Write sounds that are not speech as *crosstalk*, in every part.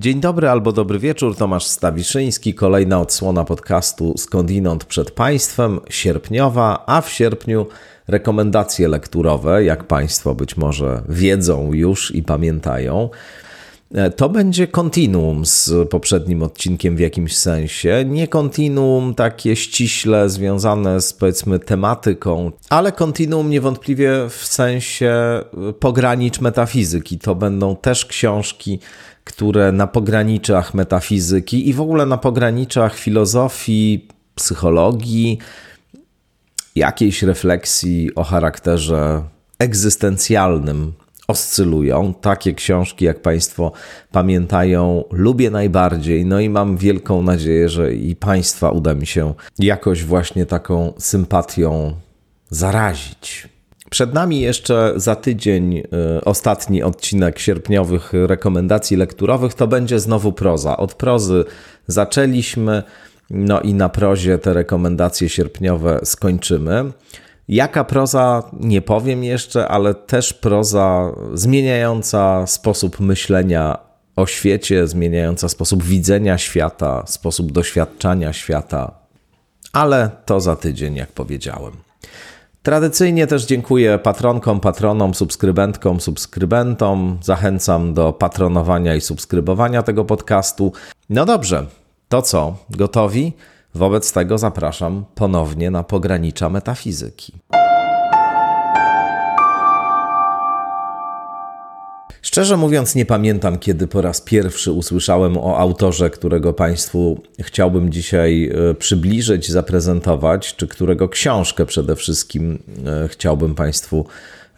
Dzień dobry albo dobry wieczór, Tomasz Stawiszyński, kolejna odsłona podcastu Skądinąd przed Państwem, sierpniowa, a w sierpniu rekomendacje lekturowe, jak Państwo być może wiedzą już i pamiętają. E, to będzie kontinuum z poprzednim odcinkiem w jakimś sensie. Nie kontinuum takie ściśle związane z powiedzmy tematyką, ale kontinuum niewątpliwie w sensie pogranicz metafizyki. To będą też książki, które na pograniczach metafizyki i w ogóle na pograniczach filozofii, psychologii, jakiejś refleksji o charakterze egzystencjalnym oscylują. Takie książki, jak Państwo pamiętają, lubię najbardziej. No i mam wielką nadzieję, że i Państwa uda mi się jakoś właśnie taką sympatią zarazić. Przed nami jeszcze za tydzień y, ostatni odcinek sierpniowych rekomendacji lekturowych. To będzie znowu proza. Od prozy zaczęliśmy, no i na prozie te rekomendacje sierpniowe skończymy. Jaka proza, nie powiem jeszcze, ale też proza zmieniająca sposób myślenia o świecie, zmieniająca sposób widzenia świata, sposób doświadczania świata. Ale to za tydzień, jak powiedziałem. Tradycyjnie też dziękuję patronkom, patronom, subskrybentkom, subskrybentom. Zachęcam do patronowania i subskrybowania tego podcastu. No dobrze, to co? Gotowi? Wobec tego zapraszam ponownie na pogranicza metafizyki. Szczerze mówiąc, nie pamiętam, kiedy po raz pierwszy usłyszałem o autorze, którego Państwu chciałbym dzisiaj e, przybliżyć, zaprezentować, czy którego książkę przede wszystkim e, chciałbym Państwu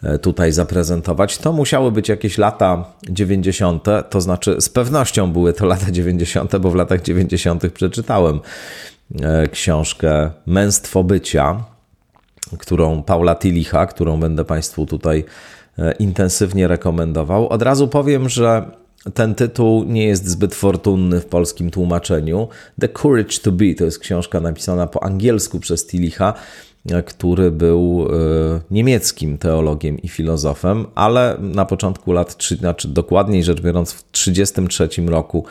e, tutaj zaprezentować. To musiały być jakieś lata 90., to znaczy z pewnością były to lata 90., bo w latach 90. przeczytałem książkę Męstwo Bycia, którą Paula Tilicha, którą będę Państwu tutaj E, intensywnie rekomendował. Od razu powiem, że ten tytuł nie jest zbyt fortunny w polskim tłumaczeniu. The Courage to Be to jest książka napisana po angielsku przez Tilicha, e, który był e, niemieckim teologiem i filozofem, ale na początku lat, znaczy dokładniej rzecz biorąc, w 1933 roku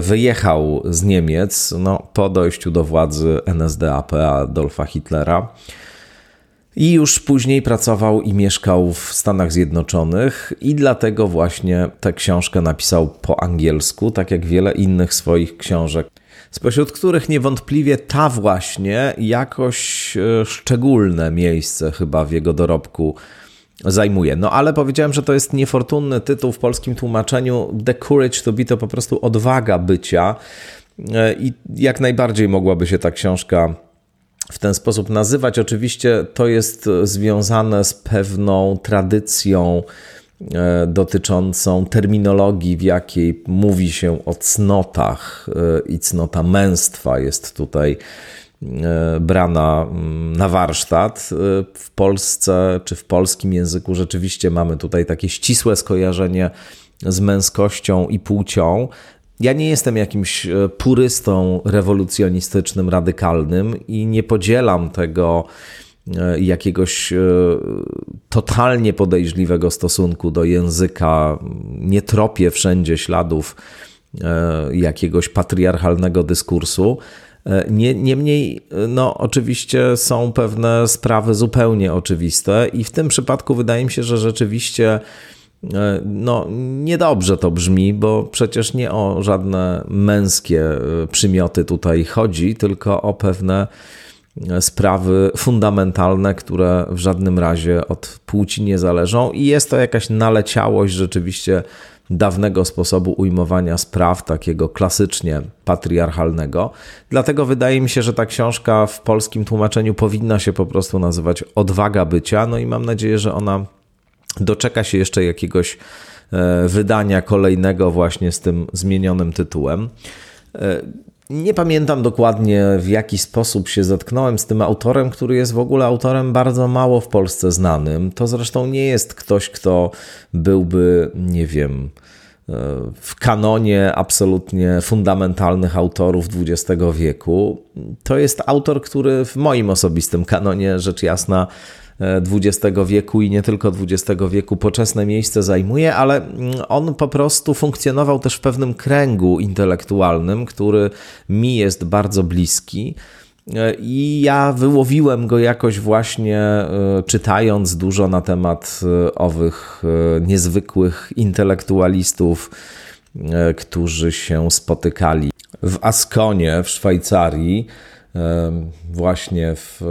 wyjechał z Niemiec no, po dojściu do władzy NSDAP Adolfa Hitlera. I już później pracował i mieszkał w Stanach Zjednoczonych, i dlatego właśnie tę książkę napisał po angielsku, tak jak wiele innych swoich książek, spośród których niewątpliwie ta właśnie jakoś e, szczególne miejsce chyba w jego dorobku zajmuje. No ale powiedziałem, że to jest niefortunny tytuł w polskim tłumaczeniu. The Courage to Be to po prostu odwaga bycia. E, I jak najbardziej mogłaby się ta książka w ten sposób nazywać. Oczywiście to jest związane z pewną tradycją e, dotyczącą terminologii, w jakiej mówi się o cnotach e, i cnota męstwa jest tutaj brana mm, na warsztat. W Polsce czy w polskim języku rzeczywiście mamy tutaj takie ścisłe skojarzenie z męskością i płcią. Ja nie jestem jakimś e, purystą rewolucjonistycznym, radykalnym i nie podzielam tego e, jakiegoś e, totalnie podejrzliwego stosunku do języka. Nie tropię wszędzie śladów jakiegoś patriarchalnego dyskursu. Niemniej, no, oczywiście są pewne sprawy zupełnie oczywiste, i w tym przypadku wydaje mi się, że rzeczywiście E, no, niedobrze to brzmi, bo przecież nie o żadne męskie e, przymioty tutaj chodzi, tylko o pewne e, sprawy fundamentalne, które w żadnym razie od płci nie zależą, i jest to jakaś naleciałość rzeczywiście dawnego sposobu ujmowania spraw, takiego klasycznie patriarchalnego. Dlatego wydaje mi się, że ta książka w polskim tłumaczeniu powinna się po prostu nazywać Odwaga bycia. No i mam nadzieję, że ona doczeka się jeszcze jakiegoś e, wydania kolejnego właśnie z tym zmienionym tytułem. Nie pamiętam dokładnie w jaki sposób się zetknąłem z tym autorem, który jest w ogóle autorem bardzo mało w Polsce znanym. To zresztą nie jest ktoś, kto byłby, nie wiem, e, w kanonie absolutnie fundamentalnych autorów XX wieku. To jest autor, który w moim osobistym kanonie, rzecz jasna, XX wieku i nie tylko XX wieku poczesne miejsce zajmuje, ale mm, on po prostu funkcjonował też w pewnym kręgu intelektualnym, który mi jest bardzo bliski. I ja wyłowiłem go jakoś właśnie e, czytając dużo na temat e, owych e, niezwykłych intelektualistów, którzy się spotykali w Askonie w Szwajcarii, właśnie w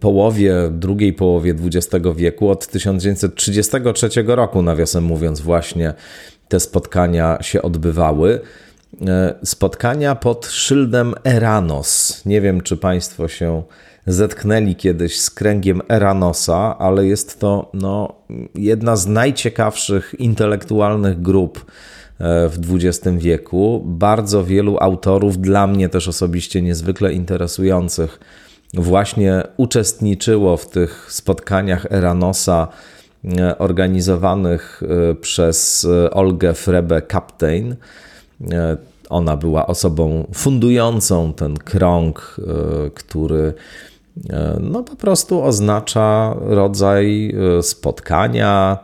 połowie, drugiej połowie XX wieku, od 1933 roku, nawiasem mówiąc, właśnie te spotkania się odbywały. E, spotkania pod szyldem Eranos. Nie wiem, czy Państwo się zetknęli kiedyś z kręgiem Eranosa, ale jest to no, jedna z najciekawszych intelektualnych grup e, w XX wieku. Bardzo wielu autorów, dla mnie też osobiście niezwykle interesujących, właśnie uczestniczyło w tych spotkaniach Eranosa e, organizowanych przez Olgę Frebe Kaptein. E, ona była osobą fundującą ten krąg, e, który e, no po prostu oznacza rodzaj spotkania,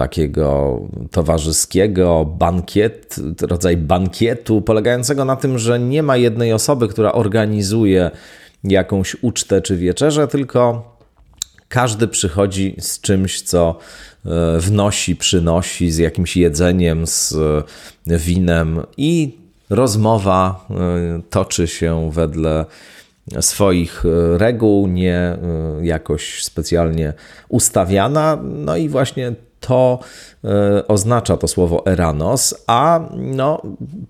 takiego towarzyskiego, bankiet, rodzaj bankietu, polegającego na tym, że nie ma jednej osoby, która organizuje jakąś ucztę czy wieczerzę, tylko każdy przychodzi z czymś, co e, wnosi, przynosi, z jakimś jedzeniem, z e, winem i rozmowa e, toczy się wedle swoich reguł, nie jakoś specjalnie ustawiana. No i właśnie to e, oznacza to słowo Eranos, a no,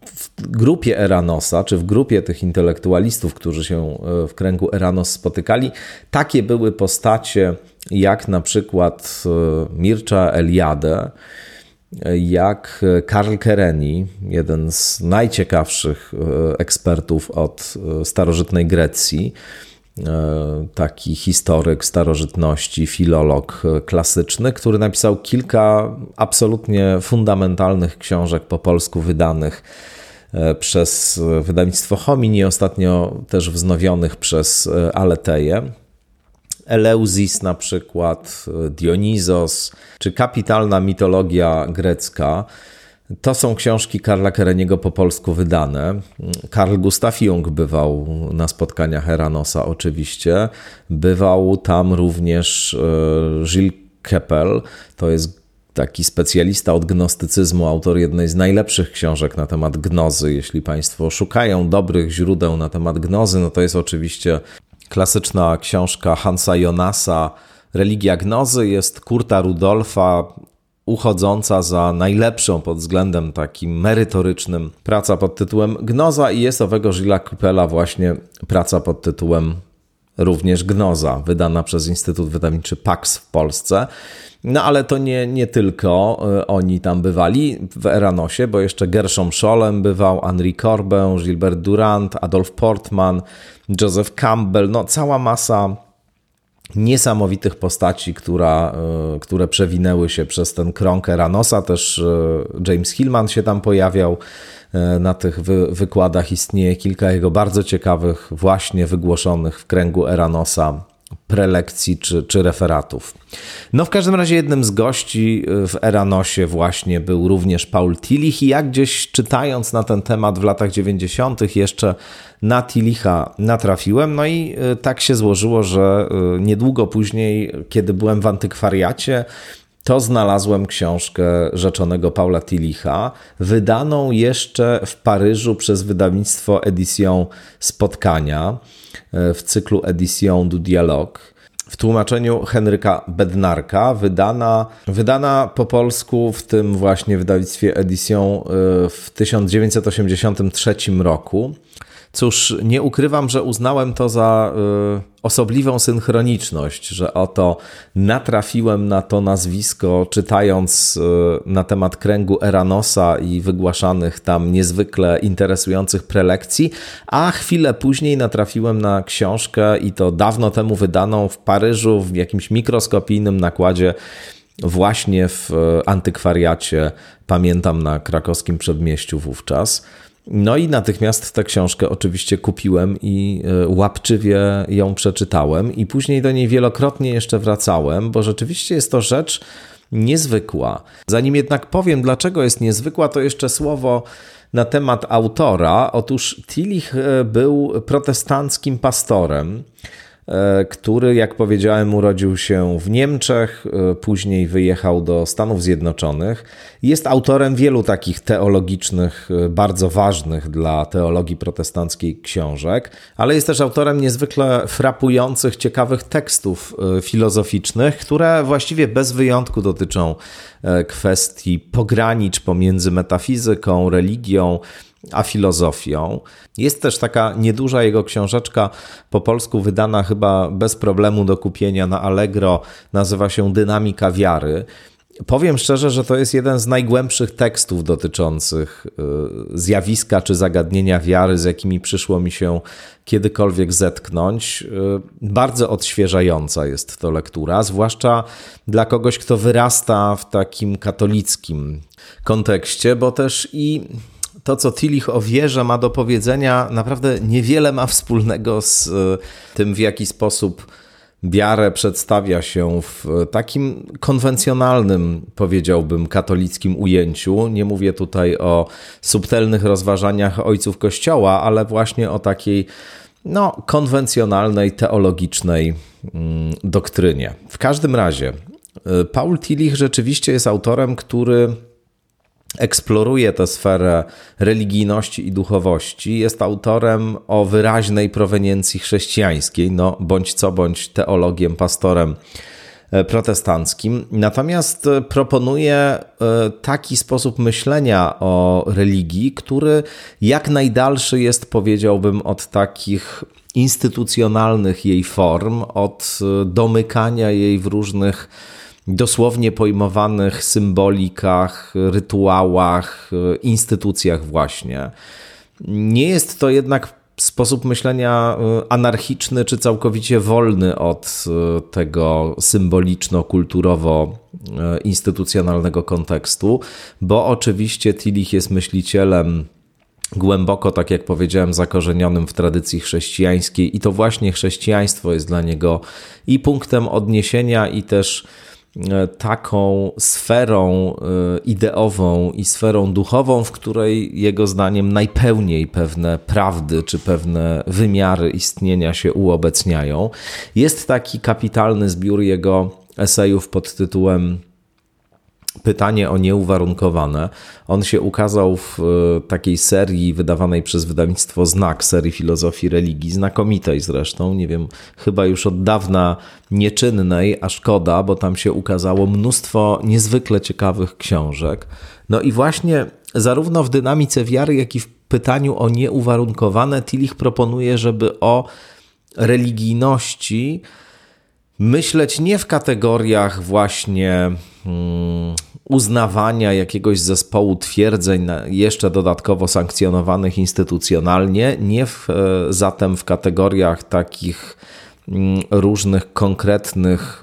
w grupie Eranosa, czy w grupie tych intelektualistów, którzy się e, w kręgu Eranos spotykali, takie były postacie jak na przykład e, Mircea Eliade, jak Karl Kereni, jeden z najciekawszych ekspertów od starożytnej Grecji, taki historyk starożytności, filolog klasyczny, który napisał kilka absolutnie fundamentalnych książek po polsku wydanych e, przez wydawnictwo Homini, ostatnio też wznowionych przez e, Aleteję. Eleusis na przykład, Dionizos, czy kapitalna mitologia grecka. To są książki Karla Kereniego po polsku wydane. Karl Gustav Jung bywał na spotkaniach Eranosa oczywiście. Bywał tam również e, Gilles Keppel, to jest taki specjalista od gnostycyzmu, autor jednej z najlepszych książek na temat gnozy. Jeśli Państwo szukają dobrych źródeł na temat gnozy, no to jest oczywiście klasyczna książka Hansa Jonasa, Religia Gnozy, jest Kurta Rudolfa, uchodząca za najlepszą pod względem takim merytorycznym praca pod tytułem Gnoza i jest owego Gila Kupela właśnie praca pod tytułem również Gnoza, wydana przez Instytut Wydawniczy PAX w Polsce. No ale to nie, nie tylko e, oni tam bywali w Eranosie, bo jeszcze Gershom Scholem bywał, Henri Corbin, Gilbert Durant, Adolf Portman, Joseph Campbell, no cała masa niesamowitych postaci, która, e, które przewinęły się przez ten krąg Eranosa. Też e, James Hillman się tam pojawiał e, na tych wy, wykładach. Istnieje kilka jego bardzo ciekawych, właśnie wygłoszonych w kręgu Eranosa prelekcji czy, czy referatów. No w każdym razie jednym z gości w Eranosie właśnie był również Paul Tillich i jak gdzieś czytając na ten temat w latach 90. jeszcze na Tillicha natrafiłem, no i y, tak się złożyło, że y, niedługo później, kiedy byłem w antykwariacie, to znalazłem książkę rzeczonego Paula Tillicha, wydaną jeszcze w Paryżu przez wydawnictwo Edition Spotkania y, w cyklu Edition du Dialogue w tłumaczeniu Henryka Bednarka, wydana, wydana po polsku w tym właśnie wydawnictwie Edition w 1983 roku. Cóż, nie ukrywam, że uznałem to za y, osobliwą synchroniczność, że oto natrafiłem na to nazwisko, czytając y, na temat kręgu Eranosa i wygłaszanych tam niezwykle interesujących prelekcji, a chwilę później natrafiłem na książkę i to dawno temu wydaną w Paryżu w jakimś mikroskopijnym nakładzie właśnie w y, antykwariacie, pamiętam na krakowskim przedmieściu wówczas No i natychmiast tę książkę oczywiście kupiłem i e, łapczywie ją przeczytałem, i później do niej wielokrotnie jeszcze wracałem, bo rzeczywiście jest to rzecz niezwykła. Zanim jednak powiem, dlaczego jest niezwykła, to jeszcze słowo na temat autora. Otóż Tillich e, był protestanckim pastorem. E, który, jak powiedziałem, urodził się w Niemczech, e, później wyjechał do Stanów Zjednoczonych. Jest autorem wielu takich teologicznych, e, bardzo ważnych dla teologii protestanckiej książek, ale jest też autorem niezwykle frapujących, ciekawych tekstów filozoficznych, które właściwie bez wyjątku dotyczą kwestii pogranicz pomiędzy metafizyką, religią, a filozofią. Jest też taka nieduża jego książeczka, po polsku wydana chyba bez problemu do kupienia na Allegro, nazywa się Dynamika wiary. Powiem szczerze, że to jest jeden z najgłębszych tekstów dotyczących y, zjawiska czy zagadnienia wiary, z jakimi przyszło mi się kiedykolwiek zetknąć. Y, bardzo odświeżająca jest to lektura, zwłaszcza dla kogoś, kto wyrasta w takim katolickim kontekście, bo też i to, co Tillich o wierze ma do powiedzenia, naprawdę niewiele ma wspólnego z e, tym, w jaki sposób wiarę przedstawia się w takim konwencjonalnym, powiedziałbym, katolickim ujęciu. Nie mówię tutaj o subtelnych rozważaniach ojców Kościoła, ale właśnie o takiej no, konwencjonalnej, teologicznej mm, doktrynie. W każdym razie, e, Paul Tillich rzeczywiście jest autorem, który eksploruje tę sferę religijności i duchowości. Jest autorem o wyraźnej proweniencji chrześcijańskiej, no bądź co bądź teologiem, pastorem e, protestanckim. Natomiast e, proponuje e, taki sposób myślenia o religii, który jak najdalszy jest, powiedziałbym, od takich instytucjonalnych jej form, od domykania jej w różnych dosłownie pojmowanych symbolikach, rytuałach, instytucjach, właśnie. Nie jest to jednak sposób myślenia e, anarchiczny czy całkowicie wolny od e, tego symboliczno-kulturowo-instytucjonalnego kontekstu, bo oczywiście Tillich jest myślicielem głęboko, tak jak powiedziałem, zakorzenionym w tradycji chrześcijańskiej i to właśnie chrześcijaństwo jest dla niego i punktem odniesienia, i też E, taką sferą e, ideową i sferą duchową, w której jego zdaniem najpełniej pewne prawdy czy pewne wymiary istnienia się uobecniają. Jest taki kapitalny zbiór jego esejów pod tytułem pytanie o nieuwarunkowane. On się ukazał w e, takiej serii wydawanej przez wydawnictwo Znak, serii filozofii religii, znakomitej zresztą, nie wiem, chyba już od dawna nieczynnej, a szkoda, bo tam się ukazało mnóstwo niezwykle ciekawych książek. No i właśnie zarówno w dynamice wiary, jak i w pytaniu o nieuwarunkowane Tillich proponuje, żeby o religijności myśleć nie w kategoriach właśnie hmm, uznawania jakiegoś zespołu twierdzeń, jeszcze dodatkowo sankcjonowanych instytucjonalnie, nie w, e, zatem w kategoriach takich hmm, różnych konkretnych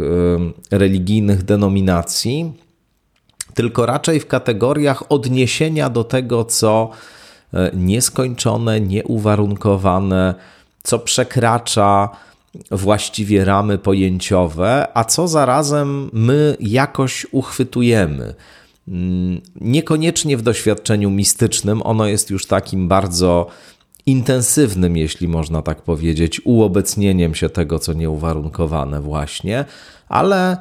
e, religijnych denominacji, tylko raczej w kategoriach odniesienia do tego, co e, nieskończone, nieuwarunkowane, co przekracza właściwie ramy pojęciowe, a co zarazem my jakoś uchwytujemy. Mm, niekoniecznie w doświadczeniu mistycznym, ono jest już takim bardzo intensywnym, jeśli można tak powiedzieć, uobecnieniem się tego, co nieuwarunkowane, właśnie, ale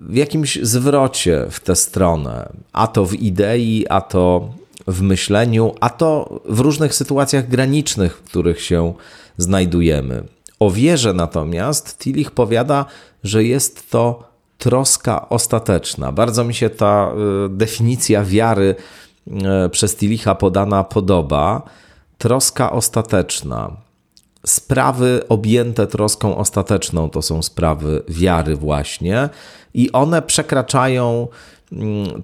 w jakimś zwrocie w tę stronę, a to w idei, a to w myśleniu, a to w różnych sytuacjach granicznych, w których się znajdujemy. O wierze natomiast Tillich powiada, że jest to troska ostateczna. Bardzo mi się ta y, definicja wiary y, przez Tillicha podana podoba. Troska ostateczna. Sprawy objęte troską ostateczną to są sprawy wiary, właśnie, i one przekraczają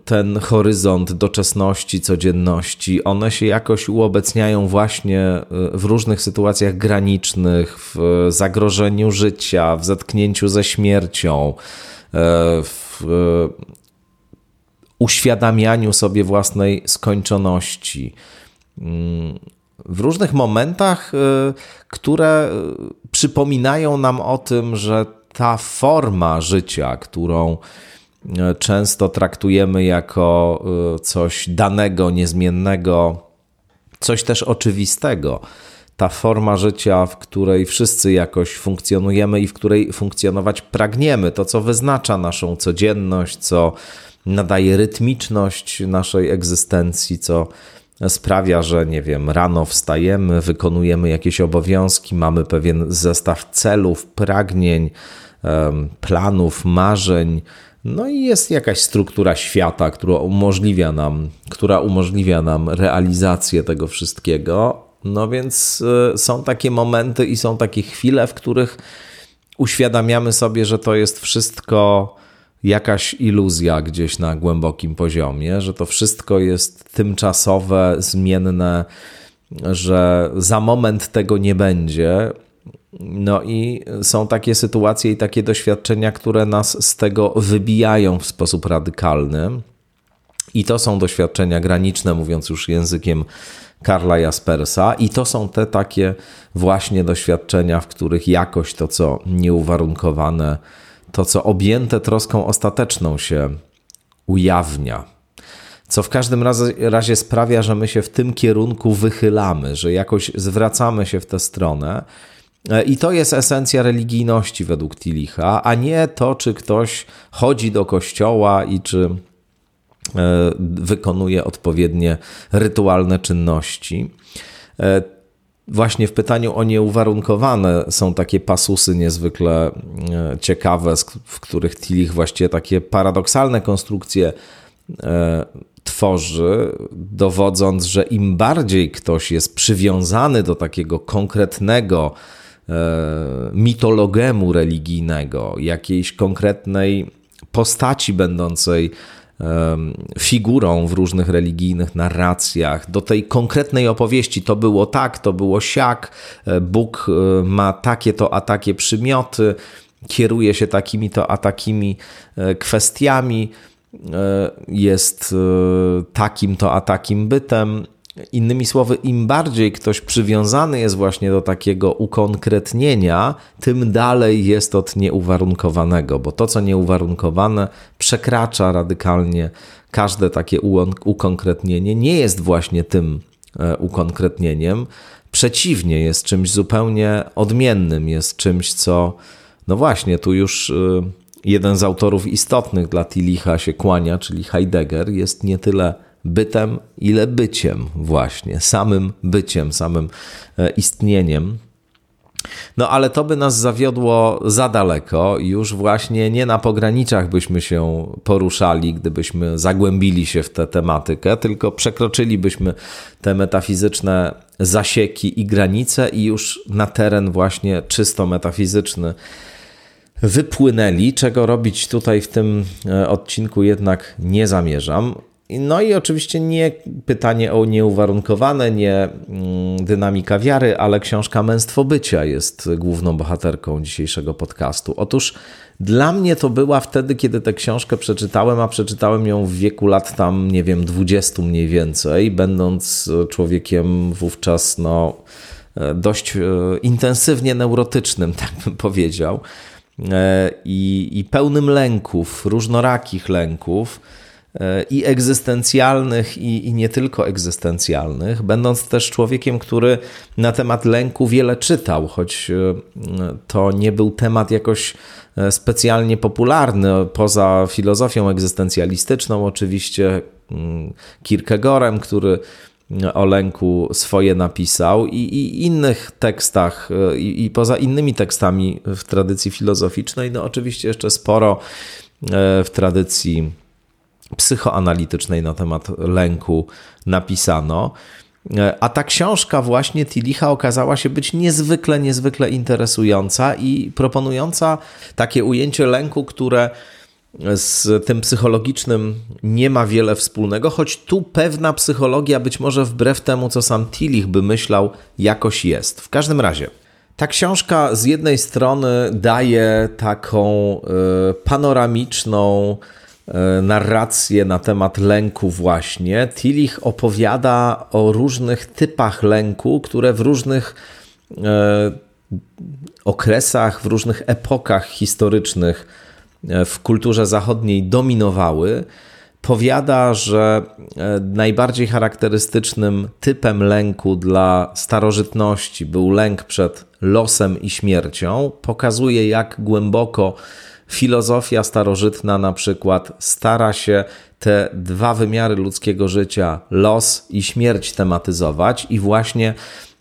ten horyzont doczesności, codzienności, one się jakoś uobecniają właśnie y, w różnych sytuacjach granicznych, w zagrożeniu życia, w zetknięciu ze śmiercią, e, w uświadamianiu sobie własnej skończoności. mm, w różnych momentach, które przypominają nam o tym, że ta forma życia, którą często traktujemy jako coś danego, niezmiennego, coś też oczywistego, ta forma życia, w której wszyscy jakoś funkcjonujemy i w której funkcjonować pragniemy, to co wyznacza naszą codzienność, co nadaje rytmiczność naszej egzystencji, co sprawia, że nie wiem, rano wstajemy, wykonujemy jakieś obowiązki, mamy pewien zestaw celów, pragnień, planów, marzeń. No i jest jakaś struktura świata, która umożliwia nam, która umożliwia nam realizację tego wszystkiego. No więc e, są takie momenty i są takie chwile, w których uświadamiamy sobie, że to jest wszystko jakaś iluzja gdzieś na głębokim poziomie, że to wszystko jest tymczasowe, zmienne, że za moment tego nie będzie. No i są takie sytuacje i takie doświadczenia, które nas z tego wybijają w sposób radykalny. I to są doświadczenia graniczne, mówiąc już językiem Karla Jaspersa, i to są te takie właśnie doświadczenia, w których jakoś to, co nieuwarunkowane, to, co objęte troską ostateczną się ujawnia. Co w każdym razie, razie sprawia, że my się w tym kierunku wychylamy, że jakoś zwracamy się w tę stronę. E, I to jest esencja religijności według Tilicha, a nie to, czy ktoś chodzi do kościoła i czy E, wykonuje odpowiednie rytualne czynności. E, właśnie w pytaniu o nieuwarunkowane są takie pasusy niezwykle ciekawe, w których Tillich właściwie takie paradoksalne konstrukcje tworzy, dowodząc, że im bardziej ktoś jest przywiązany do takiego konkretnego mitologemu religijnego, jakiejś konkretnej postaci będącej figurą w różnych religijnych narracjach, do tej konkretnej opowieści. To było tak, to było siak, e, Bóg e, ma takie to a takie przymioty, kieruje się takimi to a takimi e, kwestiami, jest takim to a takim bytem. Innymi słowy, im bardziej ktoś przywiązany jest właśnie do takiego ukonkretnienia, tym dalej jest od nieuwarunkowanego, bo to, co nieuwarunkowane, przekracza radykalnie każde takie ukonkretnienie, nie jest właśnie tym e, ukonkretnieniem. Przeciwnie, jest czymś zupełnie odmiennym, jest czymś, co, no właśnie, tu już e, jeden z autorów istotnych dla Tilicha się kłania, czyli Heidegger, jest nie tyle bytem, ile byciem, właśnie, samym byciem, samym e, istnieniem. No ale to by nas zawiodło za daleko, już właśnie nie na pograniczach byśmy się poruszali, gdybyśmy zagłębili się w tę tematykę, tylko przekroczylibyśmy te metafizyczne zasieki i granice i już na teren właśnie czysto metafizyczny wypłynęli, czego robić tutaj w tym e, odcinku jednak nie zamierzam. No i oczywiście nie pytanie o nieuwarunkowane, nie mm, dynamika wiary, ale książka Męstwo Bycia jest główną bohaterką dzisiejszego podcastu. Otóż dla mnie to była wtedy, kiedy tę książkę przeczytałem, a przeczytałem ją w wieku lat tam, nie wiem, 20 mniej więcej, będąc człowiekiem wówczas, no, dość e, intensywnie neurotycznym, *laughs* tak bym powiedział, e, i, i pełnym lęków, różnorakich lęków i egzystencjalnych, i, i nie tylko egzystencjalnych, będąc też człowiekiem, który na temat lęku wiele czytał, choć e, to nie był temat jakoś e, specjalnie popularny, poza filozofią egzystencjalistyczną, oczywiście mm, Kierkegaardem, który o lęku swoje napisał i, i innych tekstach, e, i, i, poza innymi tekstami w tradycji filozoficznej, no oczywiście jeszcze sporo w tradycji psychoanalitycznej na temat lęku napisano. A ta książka właśnie Tilicha okazała się być niezwykle, niezwykle interesująca i proponująca takie ujęcie lęku, które z tym psychologicznym nie ma wiele wspólnego, choć tu pewna psychologia, być może wbrew temu, co sam Tillich by myślał, jakoś jest. W każdym razie, ta książka z jednej strony daje taką y, panoramiczną, narrację na temat lęku właśnie. Tillich opowiada o różnych typach lęku, które w różnych okresach, w różnych epokach historycznych w kulturze zachodniej dominowały powiada, że e, najbardziej charakterystycznym typem lęku dla starożytności był lęk przed losem i śmiercią. Pokazuje, jak głęboko filozofia starożytna na przykład stara się te dwa wymiary ludzkiego życia, los i śmierć, tematyzować i właśnie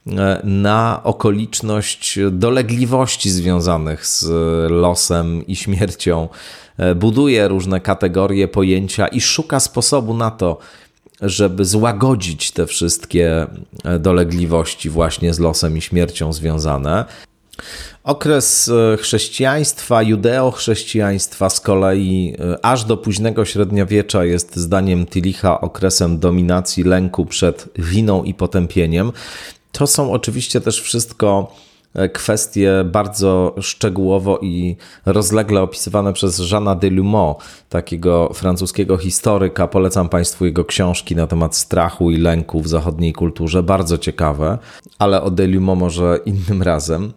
e, na okoliczność dolegliwości związanych z losem i śmiercią E, buduje różne kategorie, pojęcia i szuka sposobu na to, żeby złagodzić te wszystkie e, dolegliwości właśnie z losem i śmiercią związane. Okres e, chrześcijaństwa, judeo-chrześcijaństwa z kolei aż do późnego średniowiecza jest zdaniem Tilicha okresem dominacji lęku przed winą i potępieniem. To są oczywiście też wszystko kwestie bardzo szczegółowo i rozlegle opisywane przez Jeana Delumeau, takiego francuskiego historyka. Polecam Państwu jego książki na temat strachu i lęku w zachodniej kulturze. Bardzo ciekawe, ale o Delumeau może innym razem.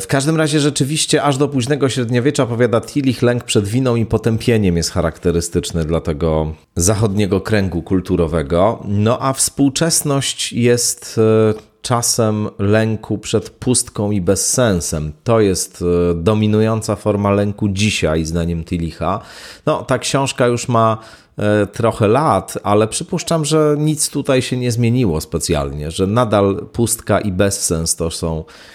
W każdym razie rzeczywiście aż do późnego średniowiecza, powiada Tillich, lęk przed winą i potępieniem jest charakterystyczny dla tego zachodniego kręgu kulturowego. No a współczesność jest e, czasem lęku przed pustką i bezsensem. To jest e, dominująca forma lęku dzisiaj, zdaniem Tilicha. No, ta książka już ma e, trochę lat, ale przypuszczam, że nic tutaj się nie zmieniło specjalnie, że nadal pustka i bezsens to są e,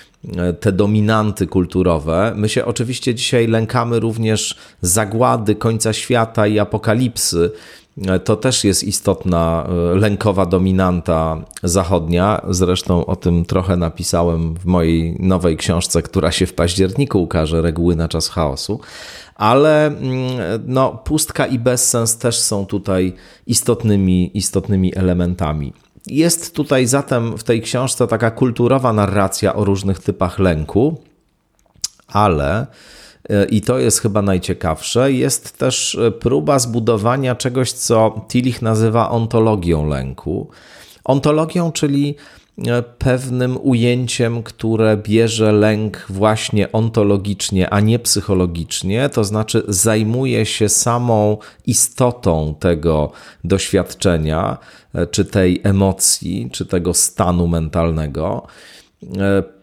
te dominanty kulturowe. My się oczywiście dzisiaj lękamy również zagłady, końca świata i apokalipsy, to też jest istotna e, lękowa dominanta zachodnia. Zresztą o tym trochę napisałem w mojej nowej książce, która się w październiku ukaże Reguły na czas chaosu. Ale mm, no, pustka i bezsens też są tutaj istotnymi, istotnymi elementami. Jest tutaj zatem w tej książce taka kulturowa narracja o różnych typach lęku, ale E, i to jest chyba najciekawsze, jest też e, próba zbudowania czegoś, co Tillich nazywa ontologią lęku. Ontologią, czyli pewnym ujęciem, które bierze lęk właśnie ontologicznie, a nie psychologicznie, to znaczy zajmuje się samą istotą tego doświadczenia, czy tej emocji, czy tego stanu mentalnego.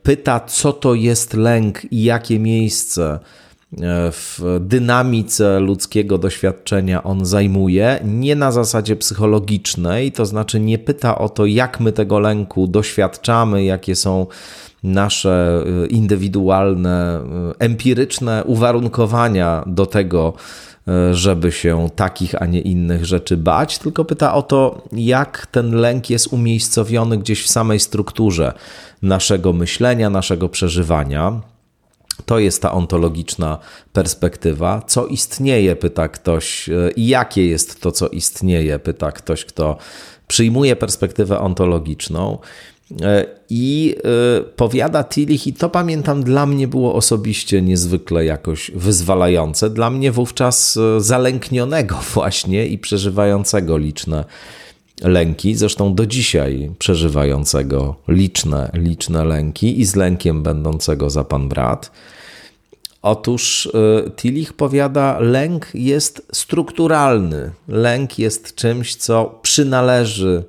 Pyta, co to jest lęk i jakie miejsce E, w dynamice ludzkiego doświadczenia on zajmuje, nie na zasadzie psychologicznej, to znaczy nie pyta o to, jak my tego lęku doświadczamy, jakie są nasze e, indywidualne, e, empiryczne uwarunkowania do tego, żeby się takich, a nie innych rzeczy bać, tylko pyta o to, jak ten lęk jest umiejscowiony gdzieś w samej strukturze naszego myślenia, naszego przeżywania. To jest ta ontologiczna perspektywa. Co istnieje, pyta ktoś, e, i jakie jest to, co istnieje, pyta ktoś, kto przyjmuje perspektywę ontologiczną. E, I e, powiada Tillich, i to pamiętam, dla mnie było osobiście niezwykle jakoś wyzwalające. Dla mnie wówczas zalęknionego *laughs* właśnie i przeżywającego liczne lęki, zresztą do dzisiaj przeżywającego liczne, liczne lęki i z lękiem będącego za pan brat. Otóż y, Tillich powiada, lęk jest strukturalny. Lęk jest czymś, co przynależy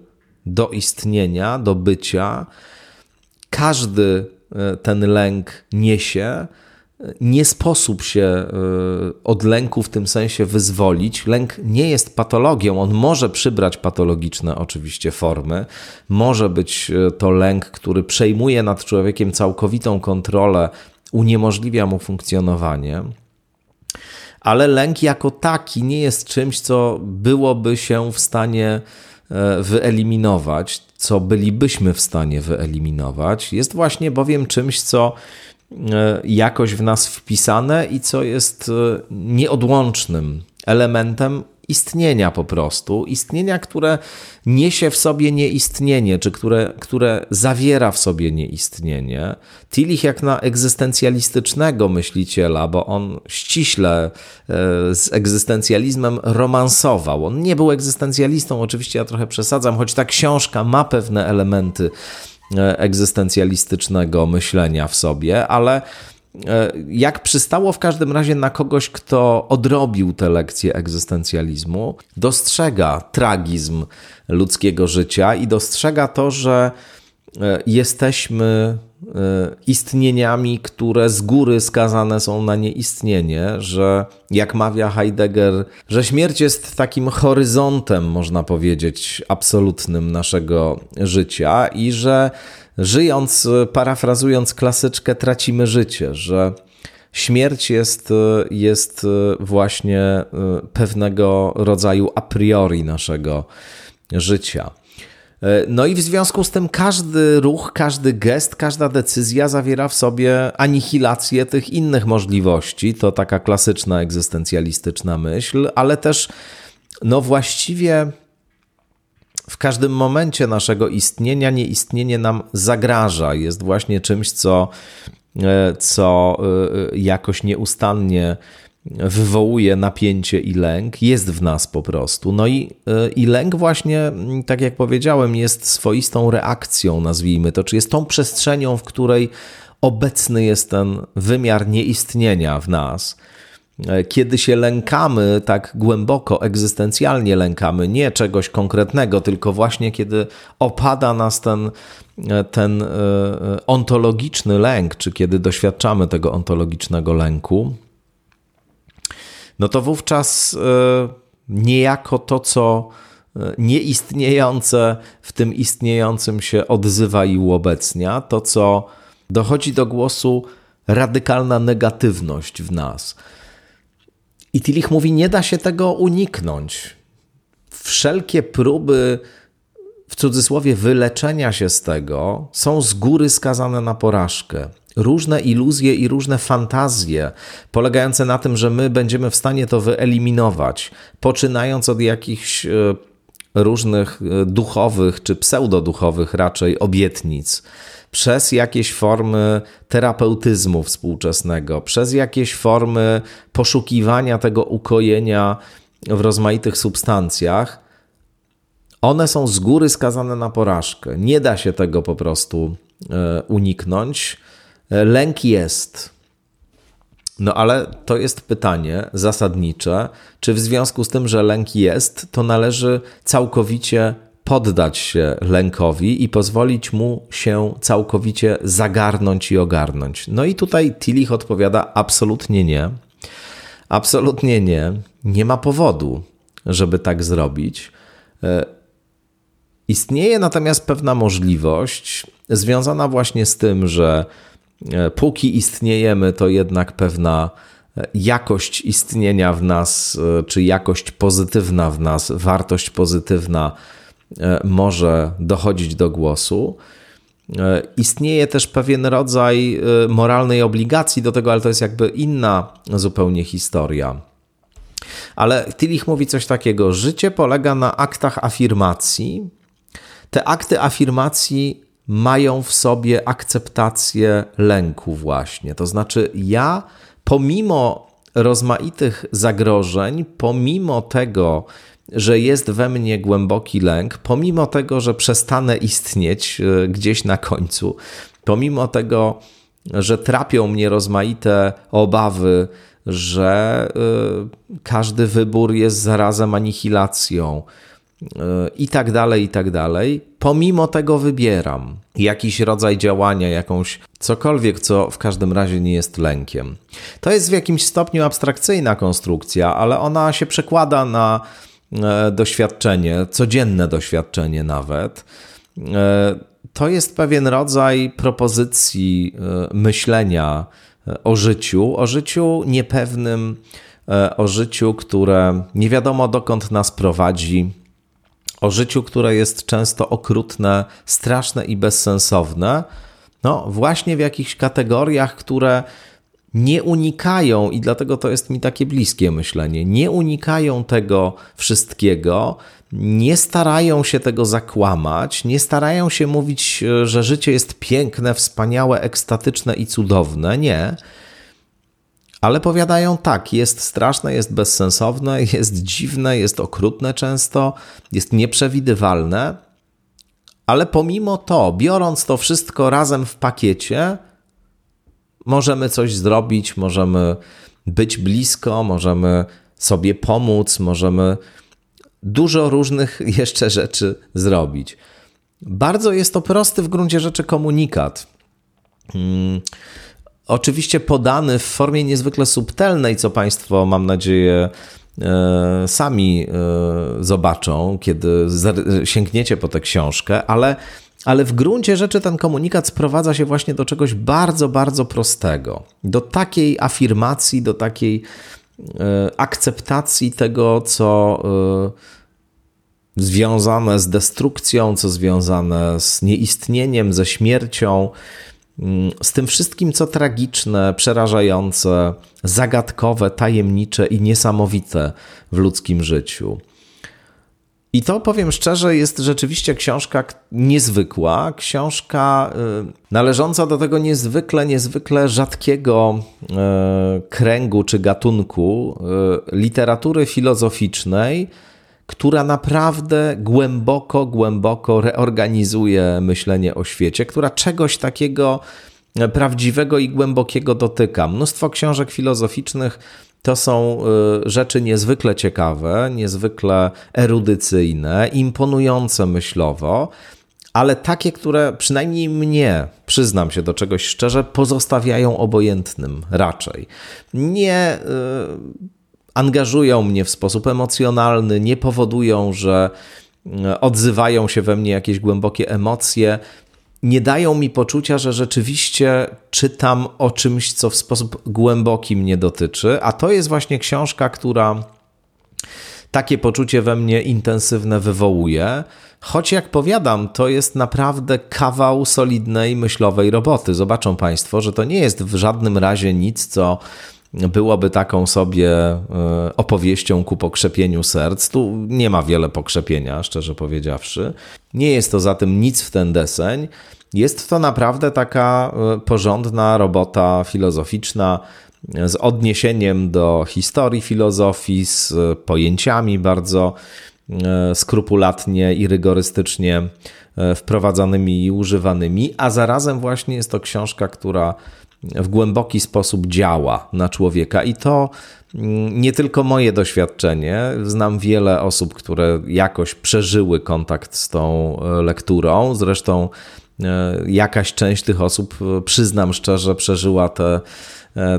do istnienia, do bycia. Każdy y, ten lęk niesie nie sposób się e, od lęku w tym sensie wyzwolić. Lęk nie jest patologią, on może przybrać patologiczne oczywiście formy. Może być e, to lęk, który przejmuje nad człowiekiem całkowitą kontrolę, uniemożliwia mu funkcjonowanie. Ale lęk jako taki nie jest czymś, co byłoby się w stanie e, wyeliminować, co bylibyśmy w stanie wyeliminować. Jest właśnie bowiem czymś, co jakoś w nas wpisane i co jest e, nieodłącznym elementem istnienia po prostu, istnienia, które niesie w sobie nieistnienie, czy które, które zawiera w sobie nieistnienie. Tillich jak na egzystencjalistycznego myśliciela, bo on ściśle e, z egzystencjalizmem romansował. On nie był egzystencjalistą, oczywiście ja trochę przesadzam, choć ta książka ma pewne elementy e, egzystencjalistycznego myślenia w sobie, ale E, jak przystało w każdym razie na kogoś, kto odrobił te lekcje egzystencjalizmu, dostrzega tragizm ludzkiego życia i dostrzega to, że e, jesteśmy e, istnieniami, które z góry skazane są na nieistnienie, że jak mawia Heidegger, że śmierć jest takim horyzontem, można powiedzieć, absolutnym naszego życia i że żyjąc, e, parafrazując klasyczkę, tracimy życie, że śmierć jest, e, jest e, właśnie pewnego rodzaju a priori naszego życia. No i w związku z tym każdy ruch, każdy gest, każda decyzja zawiera w sobie anihilację tych innych możliwości. To taka klasyczna egzystencjalistyczna myśl, ale też no właściwie w każdym momencie naszego istnienia nieistnienie nam zagraża, jest właśnie czymś, co, e, co e, jakoś nieustannie wywołuje napięcie i lęk, jest w nas po prostu. No i, e, i lęk właśnie, tak jak powiedziałem, jest swoistą reakcją, nazwijmy to, czy jest tą przestrzenią, w której obecny jest ten wymiar nieistnienia w nas E, kiedy się lękamy tak głęboko, egzystencjalnie lękamy, nie czegoś konkretnego, tylko właśnie kiedy opada nas ten, e, ten e, ontologiczny lęk, czy kiedy doświadczamy tego ontologicznego lęku, no to wówczas niejako to, co nieistniejące w tym istniejącym się odzywa i uobecnia, to co dochodzi do głosu radykalna negatywność w nas i Tillich mówi, nie da się tego uniknąć. Wszelkie próby, w cudzysłowie, wyleczenia się z tego są z góry skazane na porażkę. Różne iluzje i różne fantazje, polegające na tym, że my będziemy w stanie to wyeliminować, poczynając od jakichś e, różnych e, duchowych czy pseudoduchowych raczej obietnic przez jakieś formy terapeutyzmu współczesnego, przez jakieś formy poszukiwania tego ukojenia w rozmaitych substancjach, one są z góry skazane na porażkę. Nie da się tego po prostu e, uniknąć. Lęk jest. No ale to jest pytanie zasadnicze, czy w związku z tym, że lęk jest, to należy całkowicie poddać się lękowi i pozwolić mu się całkowicie zagarnąć i ogarnąć. No i tutaj Tillich odpowiada absolutnie nie. Absolutnie nie. Nie ma powodu, żeby tak zrobić. E, istnieje natomiast pewna możliwość związana właśnie z tym, że póki istniejemy, to jednak pewna e, jakość istnienia w nas, czy jakość pozytywna w nas, wartość pozytywna E, może dochodzić do głosu. E, istnieje też pewien rodzaj e, moralnej obligacji do tego, ale to jest jakby inna zupełnie historia. Ale Tillich mówi coś takiego: życie polega na aktach afirmacji. Te akty afirmacji mają w sobie akceptację lęku, właśnie. To znaczy, ja pomimo rozmaitych zagrożeń, pomimo tego, że jest we mnie głęboki lęk, pomimo tego, że przestanę istnieć e, gdzieś na końcu, pomimo tego, że trapią mnie rozmaite obawy, że e, każdy wybór jest zarazem anihilacją i tak dalej, i tak dalej. Pomimo tego wybieram jakiś rodzaj działania, jakąś cokolwiek, co w każdym razie nie jest lękiem. To jest w jakimś stopniu abstrakcyjna konstrukcja, ale ona się przekłada na E, doświadczenie, codzienne doświadczenie nawet. E, to jest pewien rodzaj propozycji e, myślenia o życiu, o życiu niepewnym, o życiu, które nie wiadomo dokąd nas prowadzi, o życiu, które jest często okrutne, straszne i bezsensowne, no właśnie w jakichś kategoriach, które nie unikają, i dlatego to jest mi takie bliskie myślenie, nie unikają tego wszystkiego, nie starają się tego zakłamać, nie starają się mówić, że życie jest piękne, wspaniałe, ekstatyczne i cudowne. Nie. Ale powiadają tak, jest straszne, jest bezsensowne, jest dziwne, jest okrutne często, jest nieprzewidywalne, ale pomimo to, biorąc to wszystko razem w pakiecie, możemy coś zrobić, możemy być blisko, możemy sobie pomóc, możemy dużo różnych *laughs* jeszcze rzeczy zrobić. Bardzo jest to prosty w gruncie rzeczy komunikat. Hmm. Oczywiście podany w formie niezwykle subtelnej, co Państwo, mam nadzieję, e, sami e, zobaczą, kiedy sięgniecie po tę książkę, ale, ale w gruncie rzeczy ten komunikat sprowadza się właśnie do czegoś bardzo, bardzo prostego. Do takiej afirmacji, do takiej e, akceptacji tego, co związane z destrukcją, co związane z nieistnieniem, ze śmiercią, z tym wszystkim, co tragiczne, przerażające, zagadkowe, tajemnicze i niesamowite w ludzkim życiu. I to powiem szczerze, jest rzeczywiście książka niezwykła, książka y, należąca do tego niezwykle, niezwykle rzadkiego y, kręgu czy gatunku y, literatury filozoficznej, która naprawdę głęboko, głęboko reorganizuje myślenie o świecie, która czegoś takiego prawdziwego i głębokiego dotyka. Mnóstwo książek filozoficznych to są y, rzeczy niezwykle ciekawe, niezwykle erudycyjne, imponujące myślowo, ale takie, które przynajmniej mnie, przyznam się do czegoś szczerze, pozostawiają obojętnym raczej. Nie y, angażują mnie w sposób emocjonalny, nie powodują, że e, odzywają się we mnie jakieś głębokie emocje, nie dają mi poczucia, że rzeczywiście czytam o czymś, co w sposób głęboki mnie dotyczy, a to jest właśnie książka, która takie poczucie we mnie intensywne wywołuje. Choć jak powiadam, to jest naprawdę kawał solidnej myślowej roboty. Zobaczą Państwo, że to nie jest w żadnym razie nic, co byłoby taką sobie e, opowieścią ku pokrzepieniu serc. Tu nie ma wiele pokrzepienia, szczerze powiedziawszy. Nie jest to zatem nic w ten deseń. Jest to naprawdę taka e, porządna robota filozoficzna z odniesieniem do historii filozofii, z pojęciami bardzo e, skrupulatnie i rygorystycznie wprowadzanymi i używanymi, a zarazem właśnie jest to książka, która w głęboki sposób działa na człowieka i to mm, nie tylko moje doświadczenie. Znam wiele osób, które jakoś przeżyły kontakt z tą e, lekturą. Zresztą e, jakaś część tych osób, e, przyznam szczerze, przeżyła te,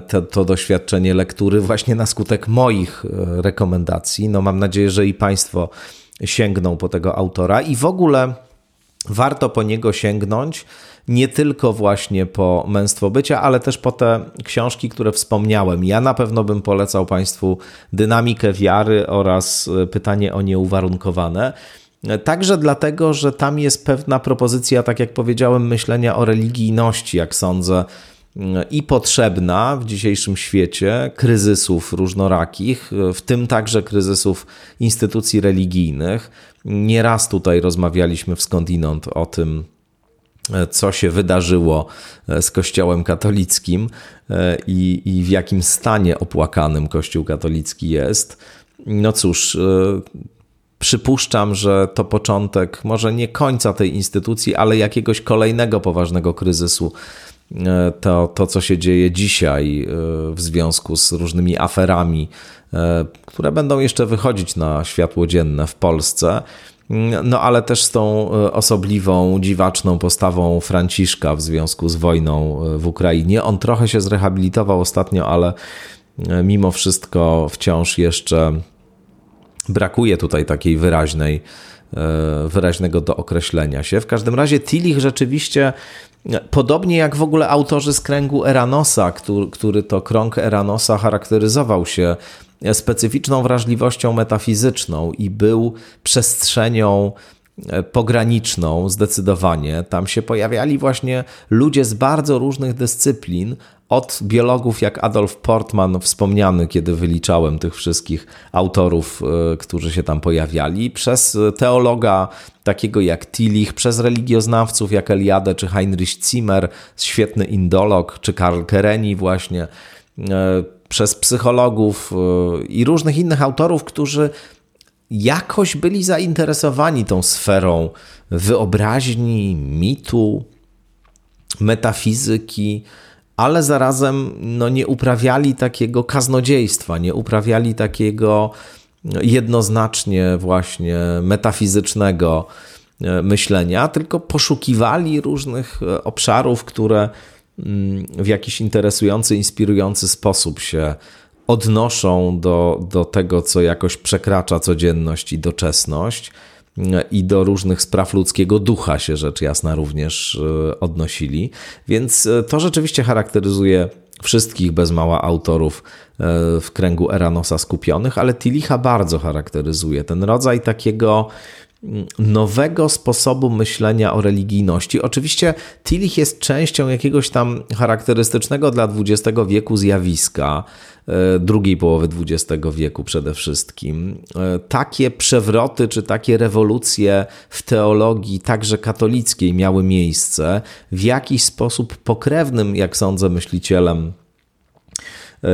te, to doświadczenie lektury właśnie na skutek moich rekomendacji. No mam nadzieję, że i Państwo sięgną po tego autora i w ogóle warto po niego sięgnąć nie tylko właśnie po męstwo bycia, ale też po te książki, które wspomniałem. Ja na pewno bym polecał Państwu Dynamikę wiary oraz e, Pytanie o nieuwarunkowane. Także dlatego, że tam jest pewna propozycja, tak jak powiedziałem, myślenia o religijności, jak sądzę, i potrzebna w dzisiejszym świecie kryzysów różnorakich, w tym także kryzysów instytucji religijnych. Nieraz tutaj rozmawialiśmy w skądinąd o tym, co się wydarzyło e, z Kościołem katolickim e, i, i w jakim stanie opłakanym Kościół katolicki jest. No cóż, e, przypuszczam, że to początek może nie końca tej instytucji, ale jakiegoś kolejnego poważnego kryzysu. To, to co się dzieje dzisiaj w związku z różnymi aferami, które będą jeszcze wychodzić na światło dzienne w Polsce. No ale też z tą e, osobliwą, dziwaczną postawą Franciszka w związku z wojną e, w Ukrainie. On trochę się zrehabilitował ostatnio, ale e, mimo wszystko wciąż jeszcze brakuje tutaj takiej wyraźnej, wyraźnego dookreślenia się. W każdym razie Tillich rzeczywiście, podobnie jak w ogóle autorzy z kręgu Eranosa, który, który to krąg Eranosa charakteryzował się specyficzną wrażliwością metafizyczną i był przestrzenią pograniczną, zdecydowanie. Tam się pojawiali właśnie ludzie z bardzo różnych dyscyplin, od biologów jak Adolf Portman, wspomniany, kiedy wyliczałem tych wszystkich autorów, e, którzy się tam pojawiali, przez teologa takiego jak Tillich, przez religioznawców jak Eliade czy Heinrich Zimmer, świetny indolog, czy Karl Kereni właśnie, e, przez psychologów e, i różnych innych autorów, którzy jakoś byli zainteresowani tą sferą wyobraźni, mitu, metafizyki, ale zarazem no, nie uprawiali takiego kaznodziejstwa, nie uprawiali takiego jednoznacznie właśnie metafizycznego e, myślenia, tylko poszukiwali różnych e, obszarów, które mm, w jakiś interesujący, inspirujący sposób się odnoszą do, do tego, co jakoś przekracza codzienność i doczesność i do różnych spraw ludzkiego ducha się rzecz jasna również e, odnosili. Więc e, to rzeczywiście charakteryzuje wszystkich bez mała autorów e, w kręgu Eranosa skupionych, ale Tilicha bardzo charakteryzuje ten rodzaj takiego nowego sposobu myślenia o religijności. Oczywiście Tillich jest częścią jakiegoś tam charakterystycznego dla XX wieku zjawiska, drugiej połowy XX wieku przede wszystkim. E, takie przewroty czy takie rewolucje w teologii, także katolickiej, miały miejsce w jakiś sposób pokrewnym, jak sądzę, myślicielem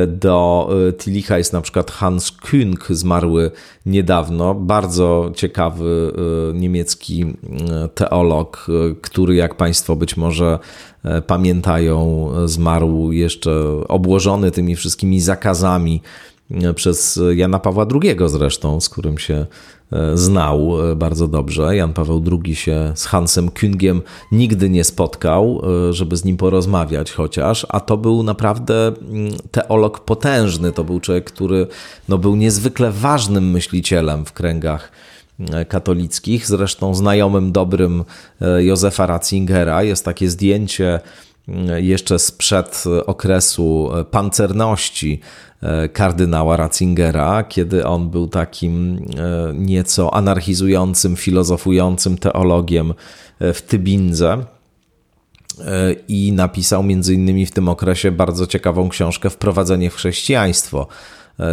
do e, Tilicha jest na przykład Hans Küng, zmarły niedawno, bardzo ciekawy e, niemiecki e, teolog, który jak Państwo być może pamiętają, zmarł jeszcze obłożony tymi wszystkimi zakazami przez Jana Pawła II zresztą, z którym się e, znał e, bardzo dobrze. Jan Paweł II się z Hansem Küngiem nigdy nie spotkał, e, żeby z nim porozmawiać chociaż, a to był naprawdę mm, teolog potężny, to był człowiek, który no, był niezwykle ważnym myślicielem w kręgach katolickich, zresztą znajomym dobrym Józefa Ratzingera. Jest takie zdjęcie jeszcze sprzed okresu pancerności E, kardynała Ratzingera, kiedy on był takim e, nieco anarchizującym, filozofującym teologiem e, w Tybindze i napisał między innymi w tym okresie bardzo ciekawą książkę Wprowadzenie w chrześcijaństwo.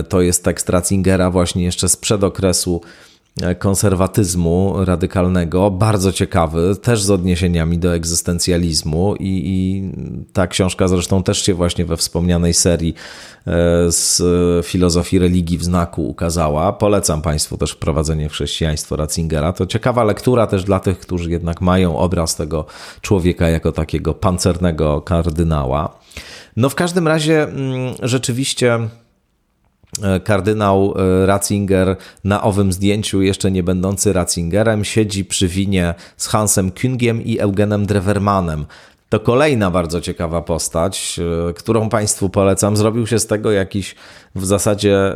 To jest tekst Ratzingera właśnie jeszcze sprzed okresu konserwatyzmu radykalnego, bardzo ciekawy, też z odniesieniami do egzystencjalizmu i, i, ta książka zresztą też się właśnie we wspomnianej serii e, z filozofii religii w znaku ukazała. Polecam Państwu też wprowadzenie w chrześcijaństwo Ratzingera. To ciekawa lektura też dla tych, którzy jednak mają obraz tego człowieka jako takiego pancernego kardynała. No w każdym razie mm, rzeczywiście kardynał e, Ratzinger na owym zdjęciu, jeszcze nie będący Ratzingerem, siedzi przy winie z Hansem Küngiem i Eugenem Drewermanem. To kolejna bardzo ciekawa postać, e, którą Państwu polecam. Zrobił się z tego jakiś w zasadzie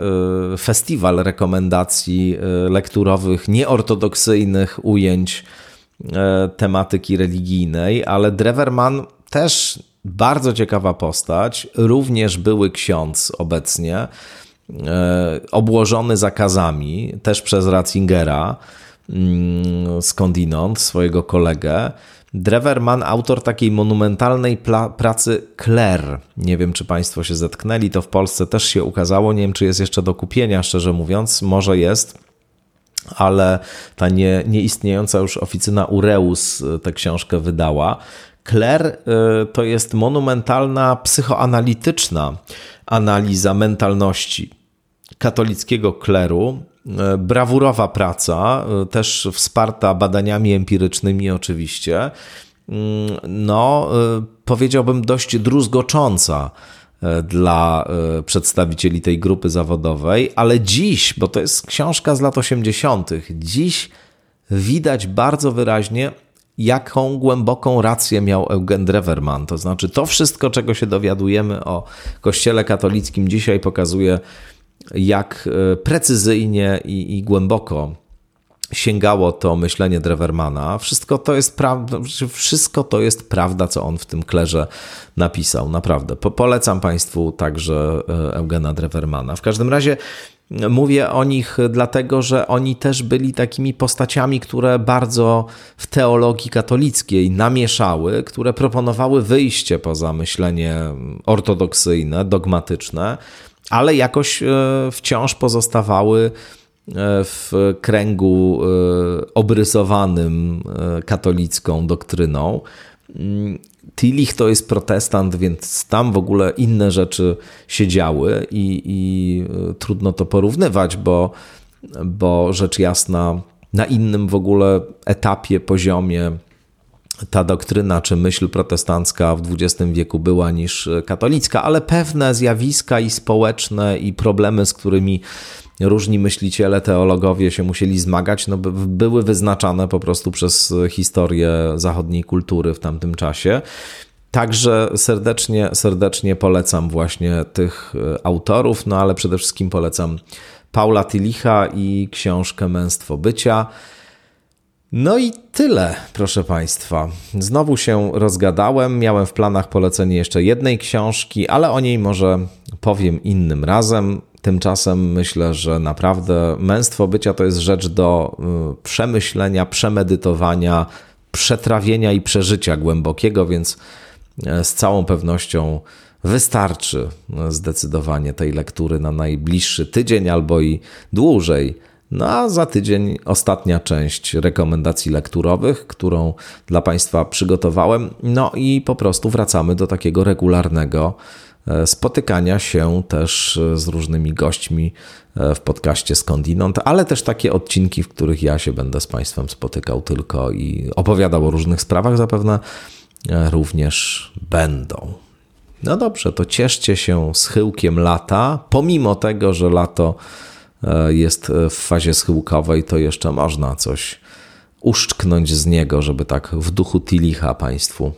festiwal rekomendacji lekturowych, nieortodoksyjnych ujęć tematyki religijnej, ale Drewerman też bardzo ciekawa postać, również były ksiądz obecnie. E, obłożony zakazami, też przez Ratzingera, mm, skądinąd, swojego kolegę. Drewerman, autor takiej monumentalnej pracy Claire. Nie wiem, czy Państwo się zetknęli, to w Polsce też się ukazało. Nie wiem, czy jest jeszcze do kupienia, szczerze mówiąc. Może jest, ale ta nie, nieistniejąca już oficyna Ureus e, tę książkę wydała. Claire e, to jest monumentalna psychoanalityczna analiza mentalności katolickiego kleru. E, brawurowa praca, e, też wsparta badaniami empirycznymi, oczywiście. Mm, no, e, powiedziałbym, dość druzgocząca dla przedstawicieli tej grupy zawodowej, ale dziś, bo to jest książka z lat 80., dziś widać bardzo wyraźnie, jaką głęboką rację miał Eugen Drewerman. To znaczy, to wszystko, czego się dowiadujemy o Kościele katolickim dzisiaj, pokazuje, jak e, precyzyjnie i, i głęboko sięgało to myślenie Drewermana. Wszystko to jest prawda, wszystko to jest prawda, co on w tym klerze napisał. Naprawdę. Po, polecam Państwu także e, Eugena Drewermana. W każdym razie Mówię o nich dlatego, że oni też byli takimi postaciami, które bardzo w teologii katolickiej namieszały, które proponowały wyjście poza myślenie ortodoksyjne, dogmatyczne, ale jakoś e, wciąż pozostawały e, w kręgu e, obrysowanym katolicką doktryną. Tillich to jest protestant, więc tam w ogóle inne rzeczy się działy i, i e, trudno to porównywać, bo, bo rzecz jasna, na innym w ogóle etapie, poziomie ta doktryna czy myśl protestancka w XX wieku była niż katolicka, ale pewne zjawiska i społeczne i problemy, z którymi różni myśliciele, teologowie się musieli zmagać, no, były wyznaczane po prostu przez historię zachodniej kultury w tamtym czasie. Także serdecznie, serdecznie polecam właśnie tych e, autorów, no ale przede wszystkim polecam Paula Tilicha i książkę Męstwo Bycia. No i tyle, proszę Państwa. Znowu się rozgadałem. Miałem w planach polecenie jeszcze jednej książki, ale o niej może powiem innym razem. Tymczasem myślę, że naprawdę męstwo bycia to jest rzecz do y, przemyślenia, przemedytowania, przetrawienia i przeżycia głębokiego, więc e, z całą pewnością wystarczy e, zdecydowanie tej lektury na najbliższy tydzień albo i dłużej. No a za tydzień ostatnia część rekomendacji lekturowych, którą dla Państwa przygotowałem. No i po prostu wracamy do takiego regularnego spotykania się też e, z różnymi gośćmi e, w podcaście Skądinąd, ale też takie odcinki, w których ja się będę z Państwem spotykał tylko i opowiadał o różnych sprawach, zapewne również będą. No dobrze, to cieszcie się schyłkiem lata. Pomimo tego, że lato jest w fazie schyłkowej, to jeszcze można coś uszczknąć z niego, żeby tak w duchu Tilicha Państwu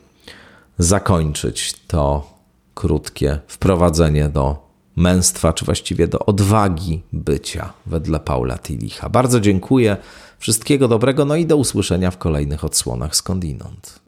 zakończyć to krótkie wprowadzenie do męstwa, czy właściwie do odwagi bycia wedle Paula Tilicha. Bardzo dziękuję, wszystkiego dobrego, no i do usłyszenia w kolejnych odsłonach skądinąd.